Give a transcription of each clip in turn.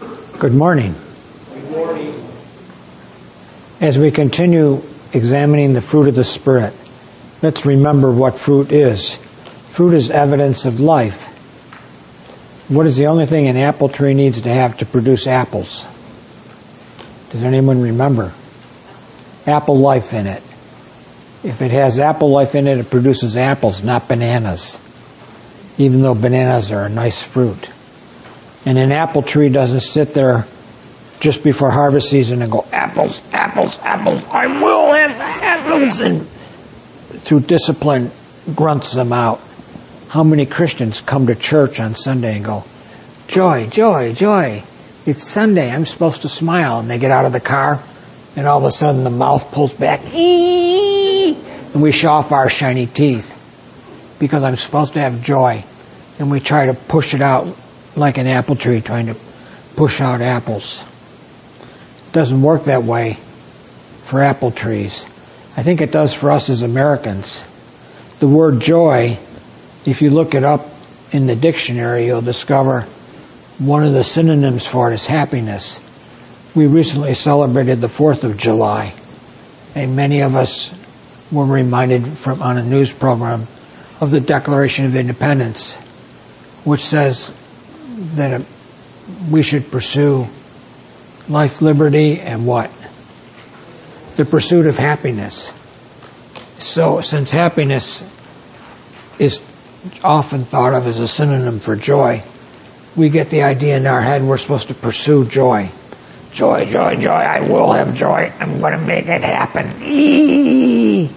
Good morning. Good morning. As we continue examining the fruit of the Spirit, let's remember what fruit is. Fruit is evidence of life. What is the only thing an apple tree needs to have to produce apples? Does anyone remember? Apple life in it. If it has apple life in it, it produces apples, not bananas. Even though bananas are a nice fruit. And an apple tree doesn't sit there just before harvest season and go, apples, apples, apples, I will have apples, and through discipline grunts them out. How many Christians come to church on Sunday and go, joy, joy, joy, it's Sunday, I'm supposed to smile, and they get out of the car, and all of a sudden the mouth pulls back, and we show off our shiny teeth because I'm supposed to have joy, and we try to push it out like an apple tree trying to push out apples. It doesn't work that way for apple trees. I think it does for us as Americans. The word joy, if you look it up in the dictionary, you'll discover one of the synonyms for it is happiness. We recently celebrated the 4th of July, and many of us were reminded from on a news program of the Declaration of Independence, which says that we should pursue life, liberty, and what? The pursuit of happiness. So, since happiness is often thought of as a synonym for joy, we get the idea in our head we're supposed to pursue joy. Joy, joy, joy, I will have joy. I'm going to make it happen. Eee!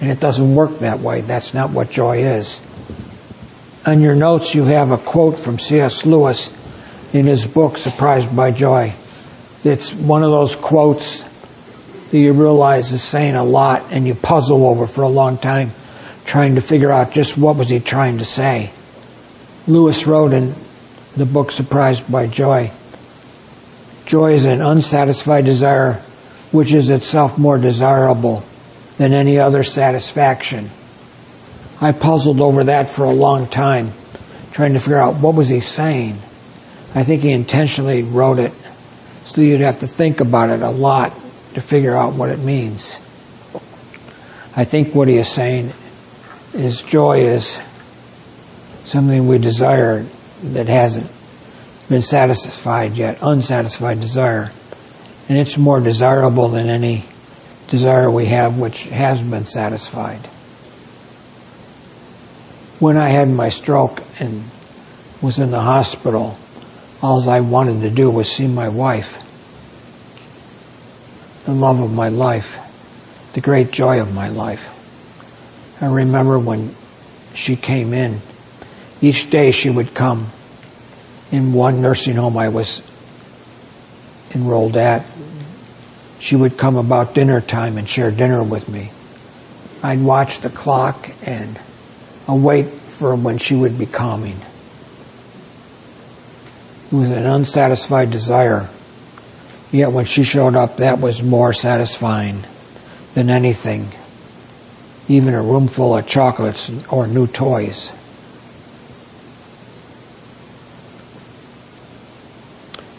And it doesn't work that way. That's not what joy is. On your notes, you have a quote from C.S. Lewis in his book, Surprised by Joy. It's one of those quotes that you realize is saying a lot and you puzzle over for a long time trying to figure out just what was he trying to say. Lewis wrote in the book Surprised by Joy, Joy is an unsatisfied desire which is itself more desirable than any other satisfaction. I puzzled over that for a long time, trying to figure out what was he saying. I think he intentionally wrote it so you'd have to think about it a lot to figure out what it means. I think what he is saying is joy is something we desire that hasn't been satisfied yet, unsatisfied desire. And it's more desirable than any desire we have which has been satisfied. When I had my stroke and was in the hospital, all I wanted to do was see my wife, the love of my life, the great joy of my life. I remember when she came in, each day she would come in one nursing home I was enrolled at she would come about dinner time and share dinner with me. I'd watch the clock and await for when she would be coming. It was an unsatisfied desire. Yet when she showed up, that was more satisfying than anything, even a room full of chocolates or new toys.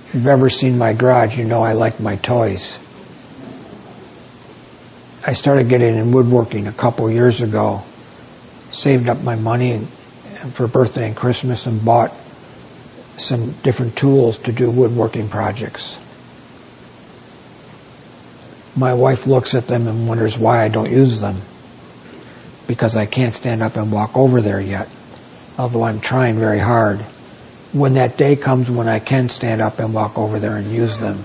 If you've ever seen my garage, you know I like my toys. I started getting in woodworking a couple years ago. Saved up my money for birthday and Christmas and bought some different tools to do woodworking projects. My wife looks at them and wonders why I don't use them. Because I can't stand up and walk over there yet. Although I'm trying very hard. When that day comes when I can stand up and walk over there and use them,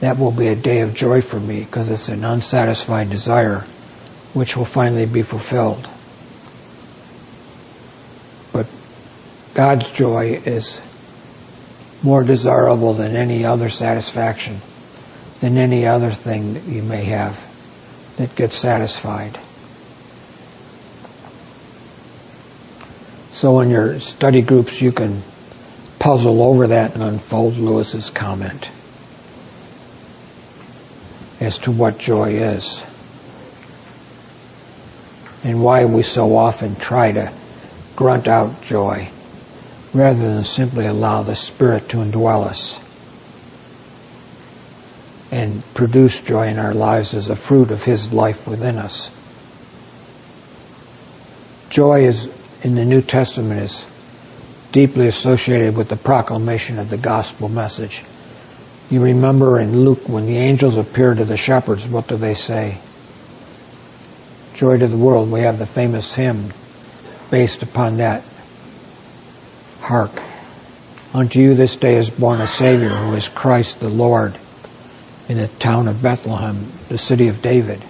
that will be a day of joy for me because it's an unsatisfied desire which will finally be fulfilled. God's joy is more desirable than any other satisfaction, than any other thing that you may have that gets satisfied. So in your study groups, you can puzzle over that and unfold Lewis's comment as to what joy is and why we so often try to grunt out joy rather than simply allow the Spirit to indwell us. and produce joy in our lives as a fruit of His life within us. Joy is, in the New Testament, is deeply associated with the proclamation of the gospel message. You remember in Luke when the angels appear to the shepherds, what do they say? Joy to the world. We have the famous hymn based upon that. Hark. Unto you this day is born a Savior who is Christ the Lord in the town of Bethlehem, the city of David.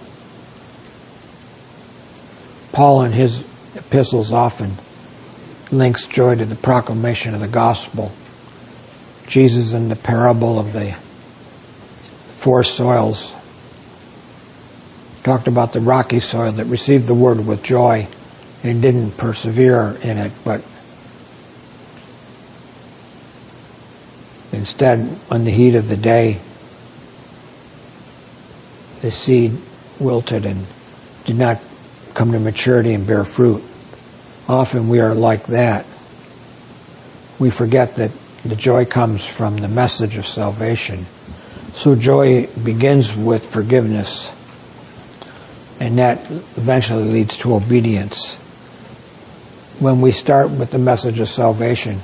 Paul in his epistles often links joy to the proclamation of the gospel. Jesus in the parable of the four soils talked about the rocky soil that received the word with joy and didn't persevere in it, but instead, on the heat of the day, the seed wilted and did not come to maturity and bear fruit. Often we are like that. We forget that the joy comes from the message of salvation. So joy begins with forgiveness, and that eventually leads to obedience. When we start with the message of salvation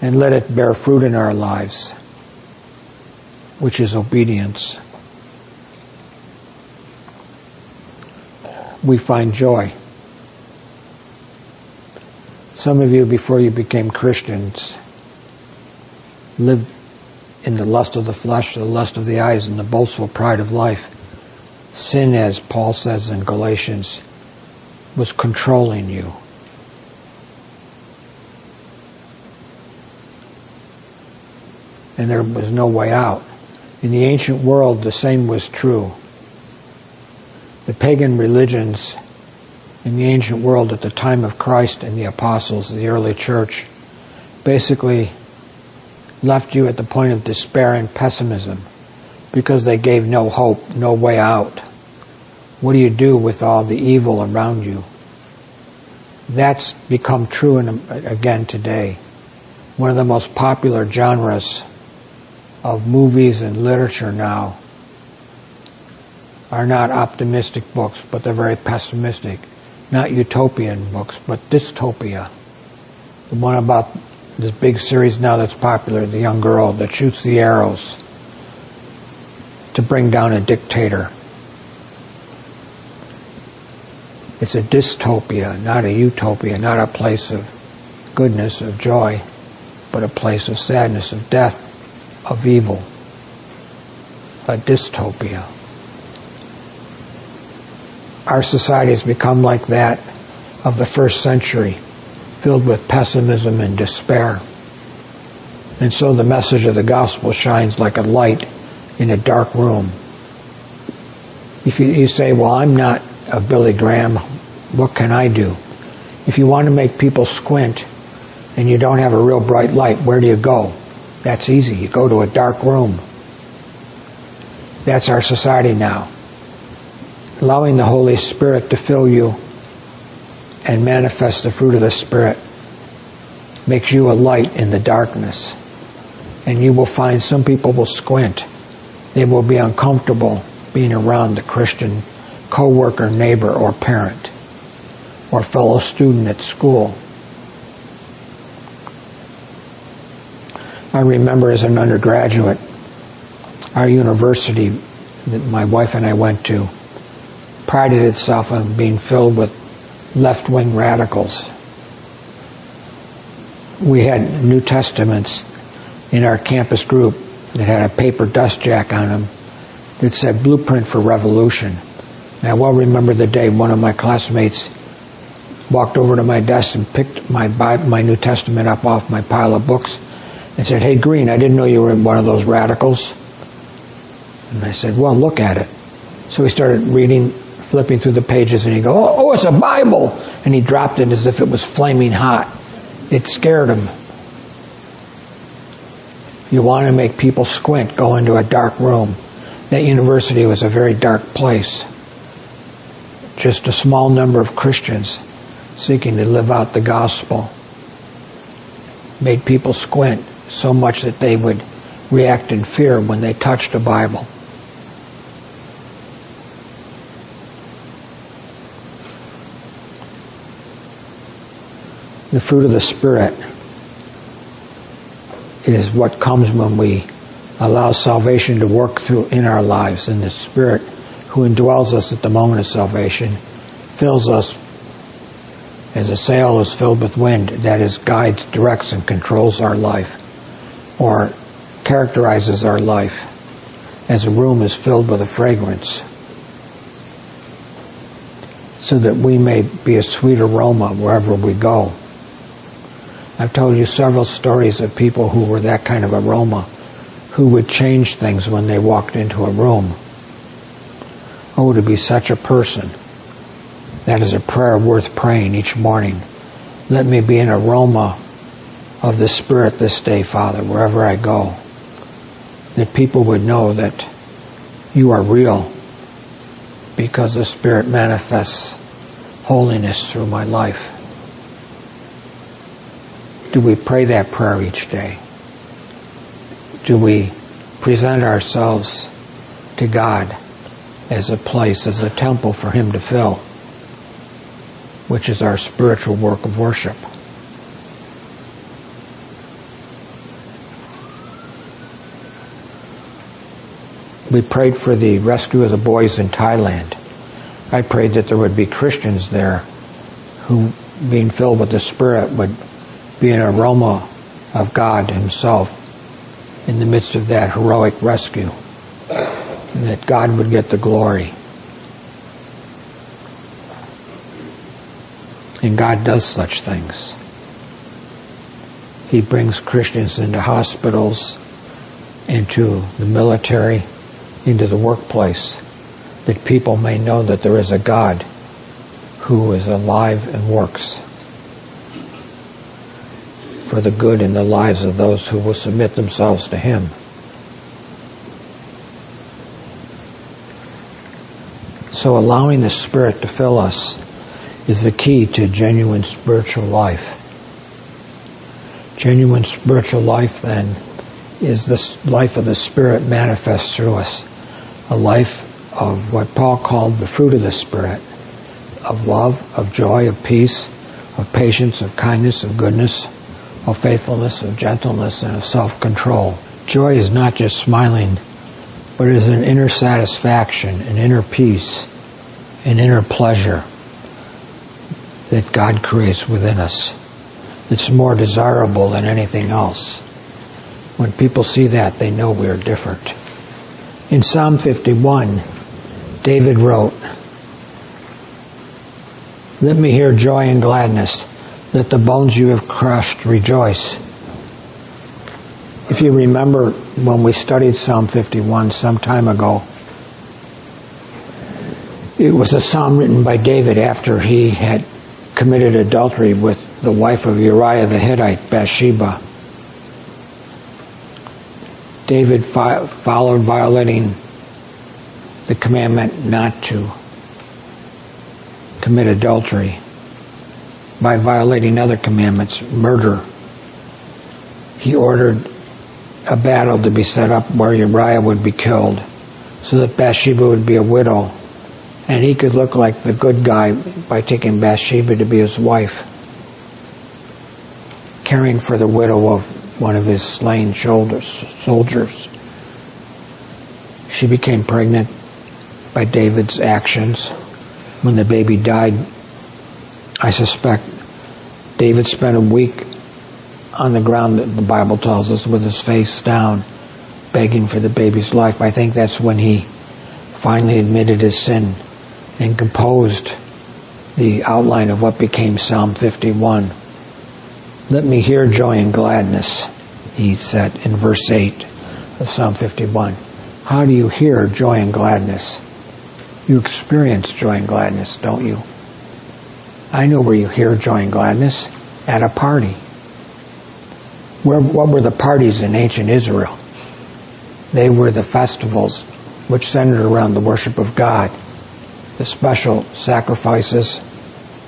and let it bear fruit in our lives, which is obedience, we find joy. Some of you, before you became Christians, lived in the lust of the flesh, the lust of the eyes, and the boastful pride of life. Sin, as Paul says in Galatians, was controlling you. And there was no way out. In the ancient world, the same was true. The pagan religions in the ancient world at the time of Christ and the apostles, the early church, basically left you at the point of despair and pessimism because they gave no hope, no way out. What do you do with all the evil around you? That's become true in, again today. One of the most popular genres of movies and literature now are not optimistic books, but they're very pessimistic not utopian books, but dystopia. The one about this big series now that's popular, the young girl that shoots the arrows to bring down a dictator. It's a dystopia, not a utopia, not a place of goodness, of joy, but a place of sadness, of death, of evil. A dystopia our society has become like that of the first century, filled with pessimism and despair. And so the message of the gospel shines like a light in a dark room. If you, you say, well, I'm not a Billy Graham, what can I do? If you want to make people squint and you don't have a real bright light, where do you go? That's easy. You go to a dark room. That's our society now allowing the Holy Spirit to fill you and manifest the fruit of the Spirit makes you a light in the darkness. And you will find some people will squint. They will be uncomfortable being around the Christian co-worker, neighbor, or parent, or fellow student at school. I remember as an undergraduate, our university that my wife and I went to, prided itself on being filled with left-wing radicals. We had New Testaments in our campus group that had a paper dust jack on them that said Blueprint for Revolution. And I well remember the day one of my classmates walked over to my desk and picked my my New Testament up off my pile of books and said, "Hey, Green, I didn't know you were one of those radicals." And I said, "Well, look at it." So he started reading flipping through the pages and he'd go, oh, oh, it's a Bible. And he dropped it as if it was flaming hot. It scared him. You want to make people squint, go into a dark room. That university was a very dark place. Just a small number of Christians seeking to live out the gospel made people squint so much that they would react in fear when they touched a Bible. The fruit of the Spirit is what comes when we allow salvation to work through in our lives and the Spirit who indwells us at the moment of salvation fills us as a sail is filled with wind, that is, guides, directs, and controls our life or characterizes our life as a room is filled with a fragrance so that we may be a sweet aroma wherever we go. I've told you several stories of people who were that kind of aroma, who would change things when they walked into a room. Oh, to be such a person. That is a prayer worth praying each morning. Let me be an aroma of the Spirit this day, Father, wherever I go. That people would know that you are real because the Spirit manifests holiness through my life. Do we pray that prayer each day? Do we present ourselves to God as a place, as a temple for Him to fill, which is our spiritual work of worship? We prayed for the rescue of the boys in Thailand. I prayed that there would be Christians there who, being filled with the Spirit, would be an aroma of God Himself in the midst of that heroic rescue. And that God would get the glory. And God does such things. He brings Christians into hospitals, into the military, into the workplace, that people may know that there is a God who is alive and works for the good in the lives of those who will submit themselves to Him. So allowing the Spirit to fill us is the key to genuine spiritual life. Genuine spiritual life then is the life of the Spirit manifest through us. A life of what Paul called the fruit of the Spirit, of love, of joy, of peace, of patience, of kindness, of goodness, of faithfulness, of gentleness, and of self-control. Joy is not just smiling, but it is an inner satisfaction, an inner peace, an inner pleasure that God creates within us. It's more desirable than anything else. When people see that, they know we are different. In Psalm 51, David wrote, Let me hear joy and gladness let the bones you have crushed rejoice. If you remember when we studied Psalm 51 some time ago, it was a psalm written by David after he had committed adultery with the wife of Uriah the Hittite, Bathsheba. David followed violating the commandment not to commit adultery by violating other commandments, murder. He ordered a battle to be set up where Uriah would be killed so that Bathsheba would be a widow and he could look like the good guy by taking Bathsheba to be his wife, caring for the widow of one of his slain shoulders, soldiers. She became pregnant by David's actions. When the baby died, I suspect David spent a week on the ground, the Bible tells us, with his face down, begging for the baby's life. I think that's when he finally admitted his sin and composed the outline of what became Psalm 51. Let me hear joy and gladness, he said in verse 8 of Psalm 51. How do you hear joy and gladness? You experience joy and gladness, don't you? I know where you hear joy and gladness at a party. Where, what were the parties in ancient Israel? They were the festivals which centered around the worship of God. The special sacrifices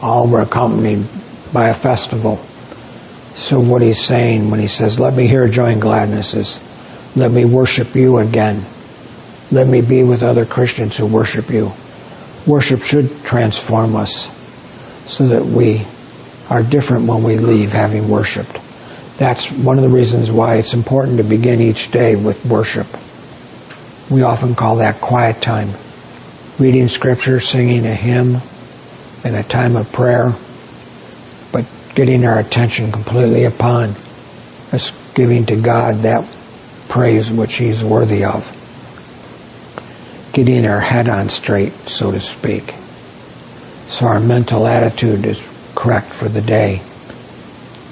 all were accompanied by a festival. So what he's saying when he says, let me hear joy and gladness is, let me worship you again. Let me be with other Christians who worship you. Worship should transform us so that we are different when we leave having worshiped. That's one of the reasons why it's important to begin each day with worship. We often call that quiet time. Reading scripture, singing a hymn, and a time of prayer, getting our attention completely upon us giving to God that praise which He's worthy of. Getting our head on straight, so to speak. So our mental attitude is correct for the day.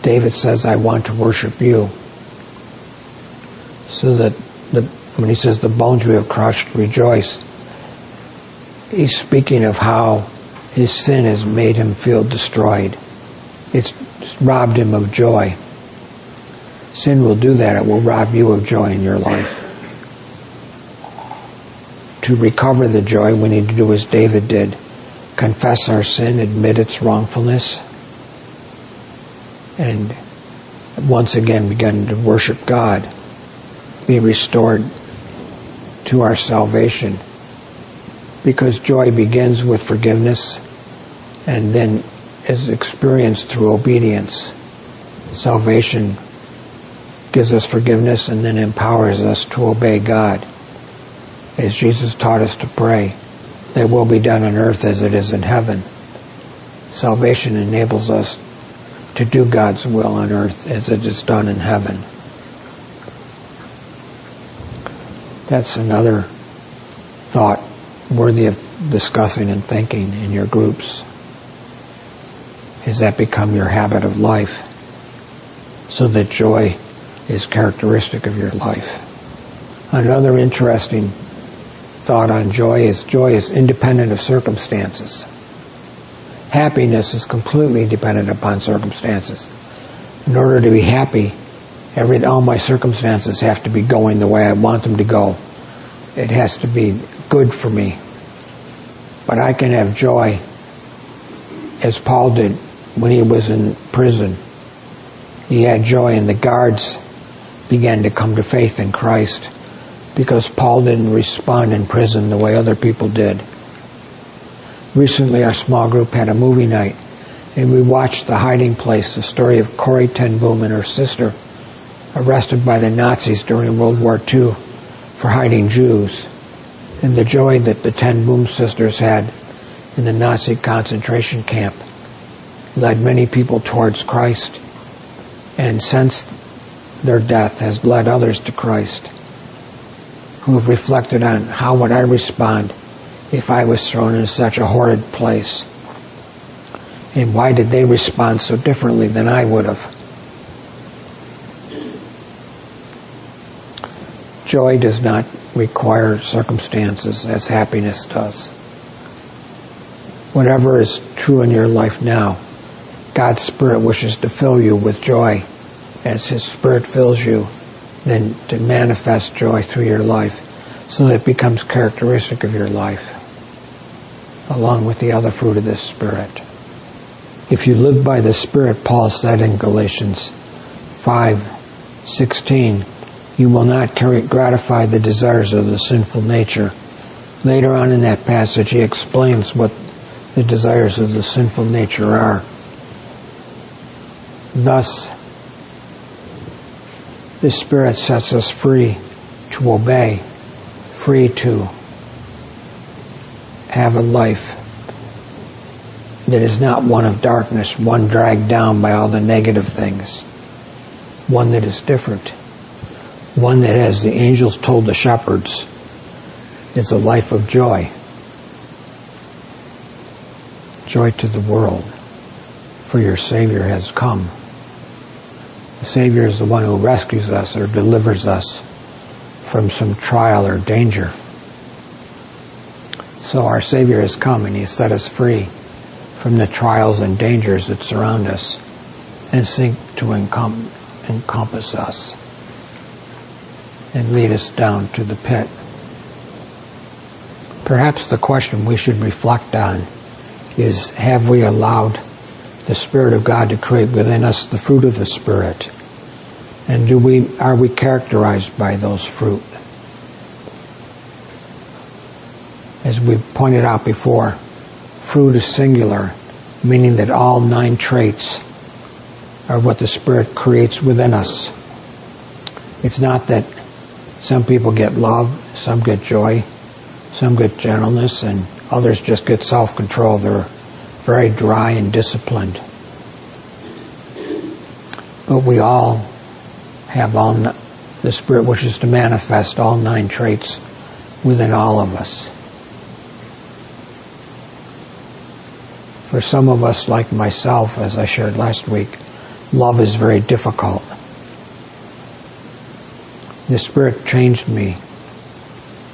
David says, I want to worship you. So that the, when he says the bones we have crushed rejoice, he's speaking of how his sin has made him feel destroyed. It's robbed him of joy. Sin will do that. It will rob you of joy in your life. To recover the joy, we need to do as David did. Confess our sin, admit its wrongfulness, and once again begin to worship God. Be restored to our salvation. Because joy begins with forgiveness and then is experienced through obedience. Salvation gives us forgiveness and then empowers us to obey God. As Jesus taught us to pray, Thy will be done on earth as it is in heaven. Salvation enables us to do God's will on earth as it is done in heaven. That's another thought worthy of discussing and thinking in your groups. Has that become your habit of life so that joy is characteristic of your life? Another interesting thought on joy is joy is independent of circumstances. Happiness is completely dependent upon circumstances. In order to be happy, every, all my circumstances have to be going the way I want them to go. It has to be good for me. But I can have joy as Paul did when he was in prison. He had joy and the guards began to come to faith in Christ because Paul didn't respond in prison the way other people did. Recently, our small group had a movie night, and we watched The Hiding Place, the story of Corrie ten Boom and her sister, arrested by the Nazis during World War II for hiding Jews, and the joy that the ten Boom sisters had in the Nazi concentration camp led many people towards Christ, and since their death has led others to Christ who have reflected on how would I respond if I was thrown in such a horrid place? And why did they respond so differently than I would have? Joy does not require circumstances as happiness does. Whatever is true in your life now, God's Spirit wishes to fill you with joy as His Spirit fills you, then to manifest joy through your life so that it becomes characteristic of your life along with the other fruit of the Spirit. If you live by the Spirit, Paul said in Galatians 5:16, you will not gratify the desires of the sinful nature. Later on in that passage, he explains what the desires of the sinful nature are. Thus, the Spirit sets us free to obey, free to have a life that is not one of darkness, one dragged down by all the negative things, one that is different, one that, as the angels told the shepherds, is a life of joy. Joy to the world, for your Savior has come. The Savior is the one who rescues us or delivers us from some trial or danger. So our Savior has come and He's set us free from the trials and dangers that surround us and seek to encompass us and lead us down to the pit. Perhaps the question we should reflect on is have we allowed the Spirit of God to create within us the fruit of the Spirit? And do we are we characterized by those fruit? as we pointed out before, fruit is singular, meaning that all nine traits are what the Spirit creates within us. It's not that some people get love, some get joy, some get gentleness, and others just get self-control. They're very dry and disciplined. But we all have all the Spirit wishes to manifest all nine traits within all of us. For some of us, like myself, as I shared last week, love is very difficult. The Spirit changed me.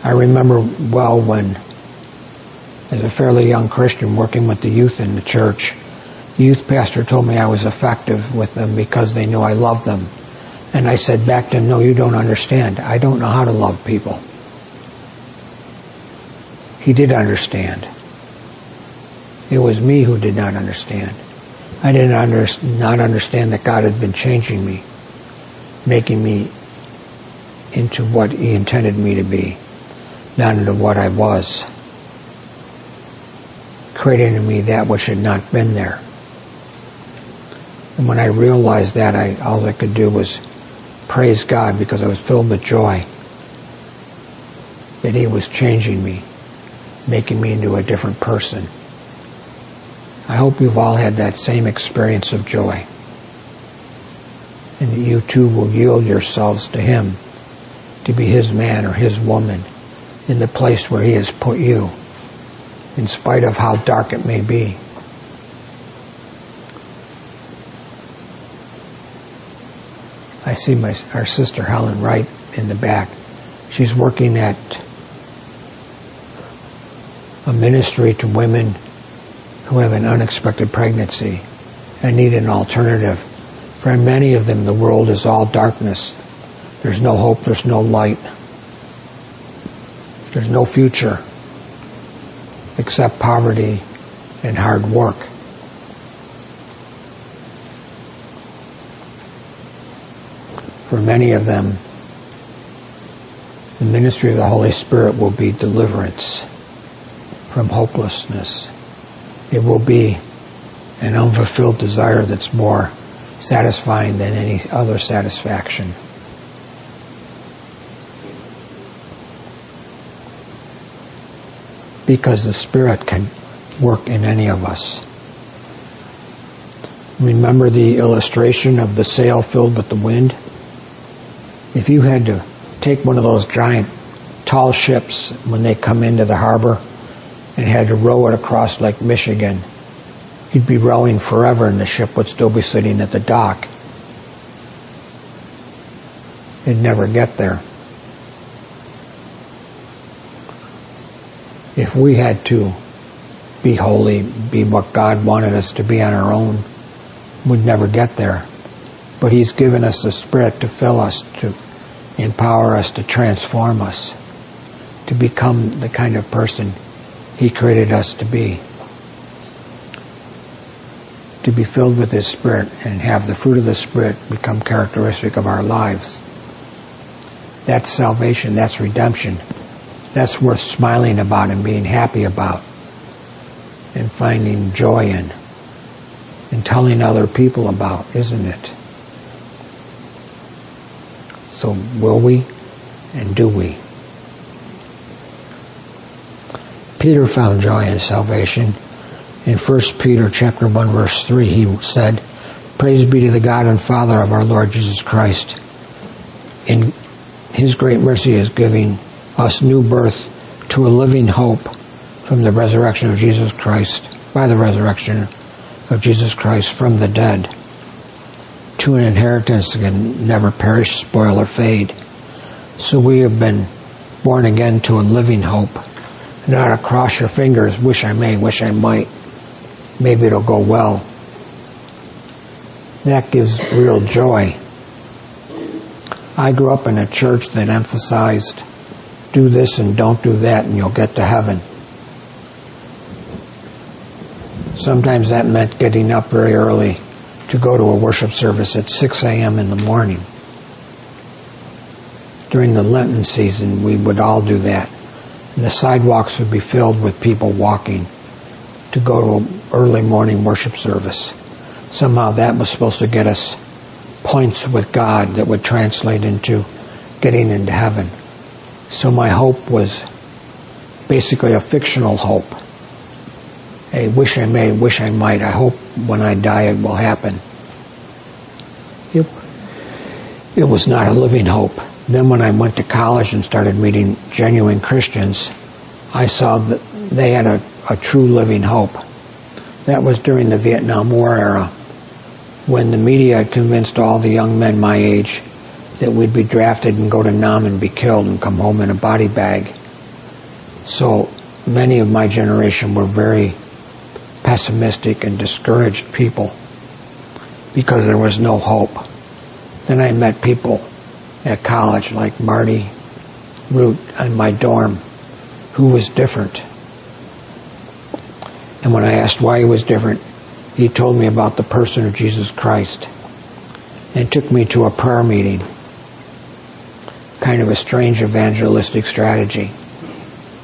I remember well when, as a fairly young Christian working with the youth in the church, the youth pastor told me I was effective with them because they knew I loved them. And I said back to him, no, you don't understand. I don't know how to love people. He did understand. It was me who did not understand. I did not, not understand that God had been changing me, making me into what He intended me to be, not into what I was, creating in me that which had not been there. And when I realized that, I, all I could do was praise God because I was filled with joy that He was changing me, making me into a different person. I hope you've all had that same experience of joy. And that you too will yield yourselves to Him to be His man or His woman in the place where He has put you, in spite of how dark it may be. I see my, our sister Helen right in the back. She's working at a ministry to women who have an unexpected pregnancy and need an alternative. For many of them, the world is all darkness. There's no hope, there's no light, there's no future except poverty and hard work. For many of them, the ministry of the Holy Spirit will be deliverance from hopelessness it will be an unfulfilled desire that's more satisfying than any other satisfaction. Because the Spirit can work in any of us. Remember the illustration of the sail filled with the wind? If you had to take one of those giant tall ships when they come into the harbor and had to row it across Lake Michigan, you'd be rowing forever and the ship would still be sitting at the dock. It'd never get there. If we had to be holy, be what God wanted us to be on our own, we'd never get there. But He's given us the Spirit to fill us, to empower us, to transform us, to become the kind of person he created us to be. To be filled with His Spirit and have the fruit of the Spirit become characteristic of our lives. That's salvation. That's redemption. That's worth smiling about and being happy about and finding joy in and telling other people about, isn't it? So will we and do we? Peter found joy in salvation. In 1 Peter chapter 1 verse 3 he said, Praise be to the God and Father of our Lord Jesus Christ. In his great mercy is giving us new birth to a living hope from the resurrection of Jesus Christ, by the resurrection of Jesus Christ from the dead, to an inheritance that can never perish, spoil, or fade. So we have been born again to a living hope not to cross your fingers, wish I may, wish I might. Maybe it'll go well. That gives real joy. I grew up in a church that emphasized do this and don't do that and you'll get to heaven. Sometimes that meant getting up very early to go to a worship service at 6 a.m. in the morning. During the Lenten season, we would all do that and the sidewalks would be filled with people walking to go to an early morning worship service. somehow that was supposed to get us points with God that would translate into getting into heaven. So my hope was basically a fictional hope. A wish I may, wish I might. I hope when I die it will happen. It, it was not a living hope. Then when I went to college and started meeting genuine Christians, I saw that they had a, a true living hope. That was during the Vietnam War era when the media had convinced all the young men my age that we'd be drafted and go to Nam and be killed and come home in a body bag. So many of my generation were very pessimistic and discouraged people because there was no hope. Then I met people at college like Marty Root in my dorm who was different. And when I asked why he was different, he told me about the person of Jesus Christ and took me to a prayer meeting. Kind of a strange evangelistic strategy.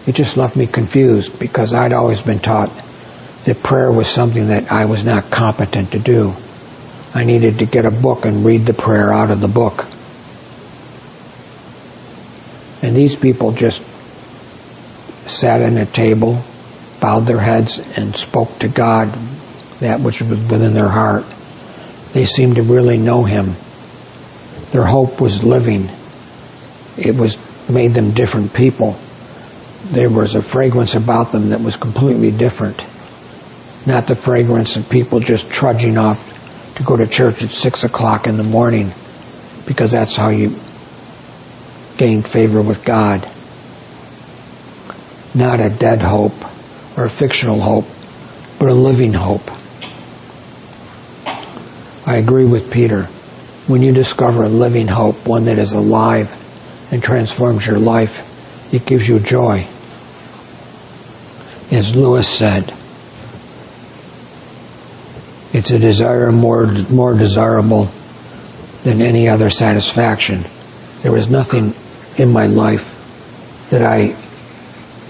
It just left me confused because I'd always been taught that prayer was something that I was not competent to do. I needed to get a book and read the prayer out of the book. And these people just sat at a table, bowed their heads, and spoke to God that which was within their heart. They seemed to really know Him. Their hope was living. It was made them different people. There was a fragrance about them that was completely different. Not the fragrance of people just trudging off to go to church at six o'clock in the morning because that's how you gain favor with God. Not a dead hope or a fictional hope, but a living hope. I agree with Peter. When you discover a living hope, one that is alive and transforms your life, it gives you joy. As Lewis said, it's a desire more, more desirable than any other satisfaction. There was nothing in my life that I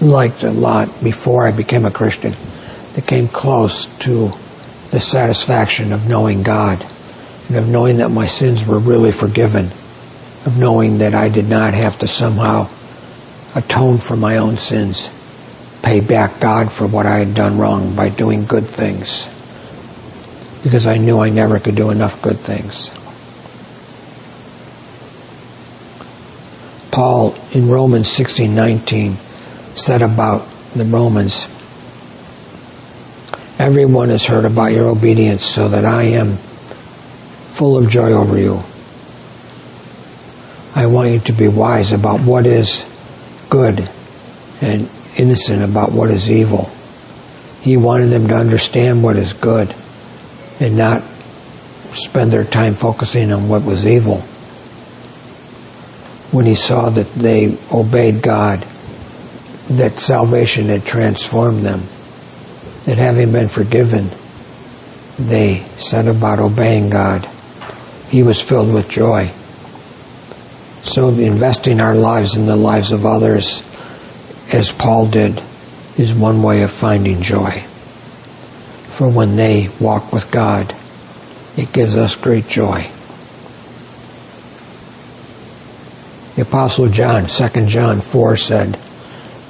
liked a lot before I became a Christian that came close to the satisfaction of knowing God and of knowing that my sins were really forgiven, of knowing that I did not have to somehow atone for my own sins, pay back God for what I had done wrong by doing good things, because I knew I never could do enough good things. Paul in Romans 16:19 said about the Romans Everyone has heard about your obedience so that I am full of joy over you. I want you to be wise about what is good and innocent about what is evil. He wanted them to understand what is good and not spend their time focusing on what was evil. When he saw that they obeyed God, that salvation had transformed them that having been forgiven, they set about obeying God. He was filled with joy. So investing our lives in the lives of others, as Paul did, is one way of finding joy. For when they walk with God, it gives us great joy. The Apostle John, 2 John 4 said,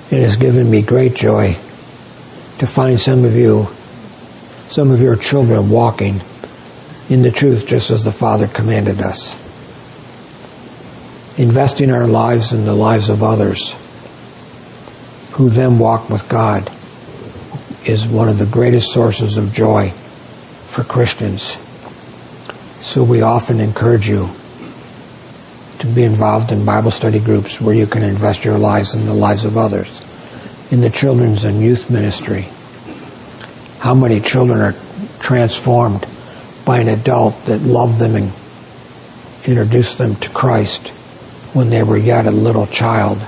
It has given me great joy to find some of you, some of your children walking in the truth just as the Father commanded us. Investing our lives in the lives of others who then walk with God is one of the greatest sources of joy for Christians. So we often encourage you to be involved in Bible study groups where you can invest your lives in the lives of others in the children's and youth ministry. How many children are transformed by an adult that loved them and introduced them to Christ when they were yet a little child,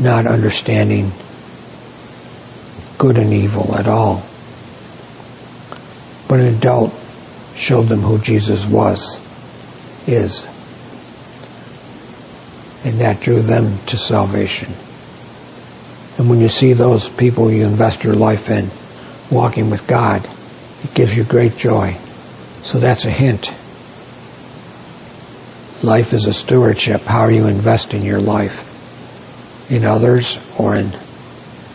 not understanding good and evil at all. But an adult showed them who Jesus was, is. And that drew them to salvation. And when you see those people you invest your life in walking with God, it gives you great joy. So that's a hint. Life is a stewardship. How you investing your life? In others or in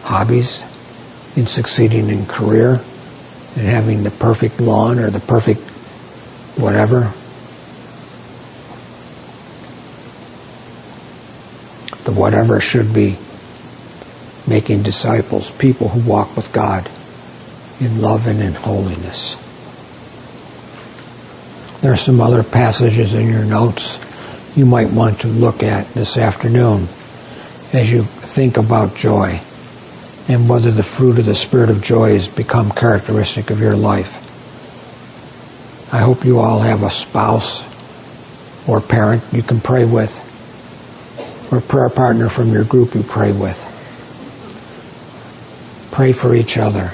hobbies? In succeeding in career? In having the perfect lawn or the perfect whatever? The whatever should be making disciples, people who walk with God in love and in holiness. There are some other passages in your notes you might want to look at this afternoon as you think about joy and whether the fruit of the Spirit of joy has become characteristic of your life. I hope you all have a spouse or parent you can pray with or a prayer partner from your group you pray with. Pray for each other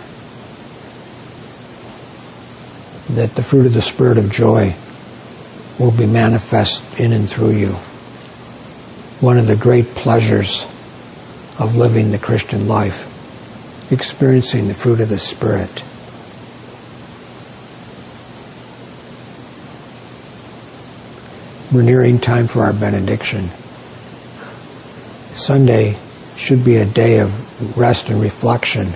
that the fruit of the Spirit of joy will be manifest in and through you. One of the great pleasures of living the Christian life, experiencing the fruit of the Spirit. We're nearing time for our benediction. Sunday should be a day of rest and reflection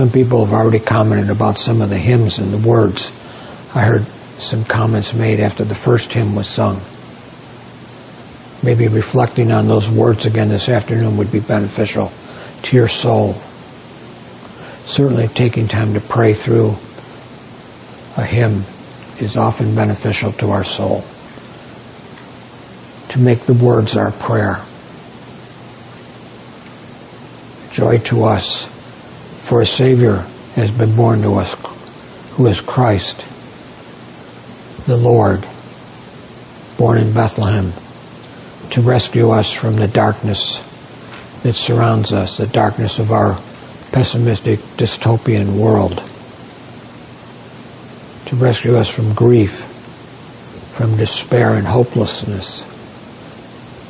Some people have already commented about some of the hymns and the words. I heard some comments made after the first hymn was sung. Maybe reflecting on those words again this afternoon would be beneficial to your soul. Certainly taking time to pray through a hymn is often beneficial to our soul. To make the words our prayer. Joy to us for a Savior has been born to us, who is Christ, the Lord, born in Bethlehem, to rescue us from the darkness that surrounds us, the darkness of our pessimistic dystopian world, to rescue us from grief, from despair and hopelessness,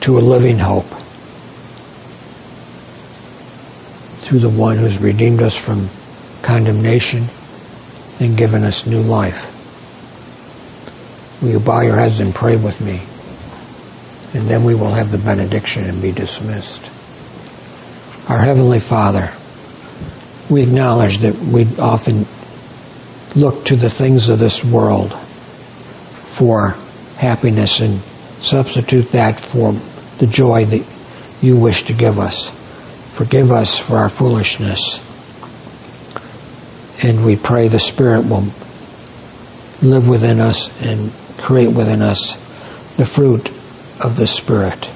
to a living hope through the one who's redeemed us from condemnation and given us new life. Will you bow your heads and pray with me? And then we will have the benediction and be dismissed. Our Heavenly Father, we acknowledge that we often look to the things of this world for happiness and substitute that for the joy that you wish to give us. Forgive us for our foolishness. And we pray the Spirit will live within us and create within us the fruit of the Spirit,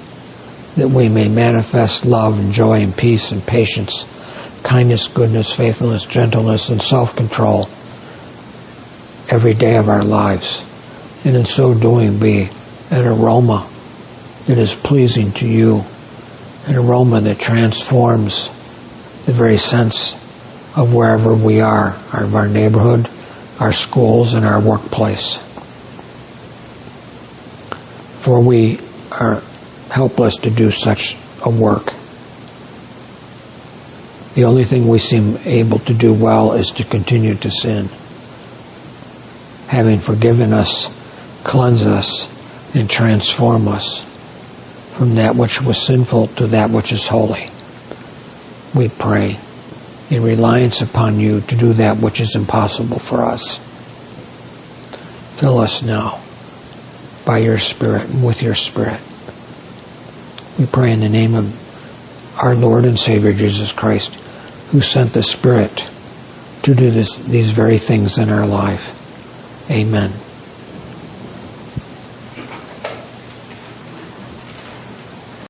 that we may manifest love and joy and peace and patience, kindness, goodness, faithfulness, gentleness, and self-control every day of our lives. And in so doing be an aroma that is pleasing to you an aroma that transforms the very sense of wherever we are, of our neighborhood, our schools, and our workplace. For we are helpless to do such a work. The only thing we seem able to do well is to continue to sin. Having forgiven us, cleanse us, and transform us from that which was sinful to that which is holy. We pray in reliance upon you to do that which is impossible for us. Fill us now by your Spirit and with your Spirit. We pray in the name of our Lord and Savior Jesus Christ, who sent the Spirit to do this, these very things in our life. Amen.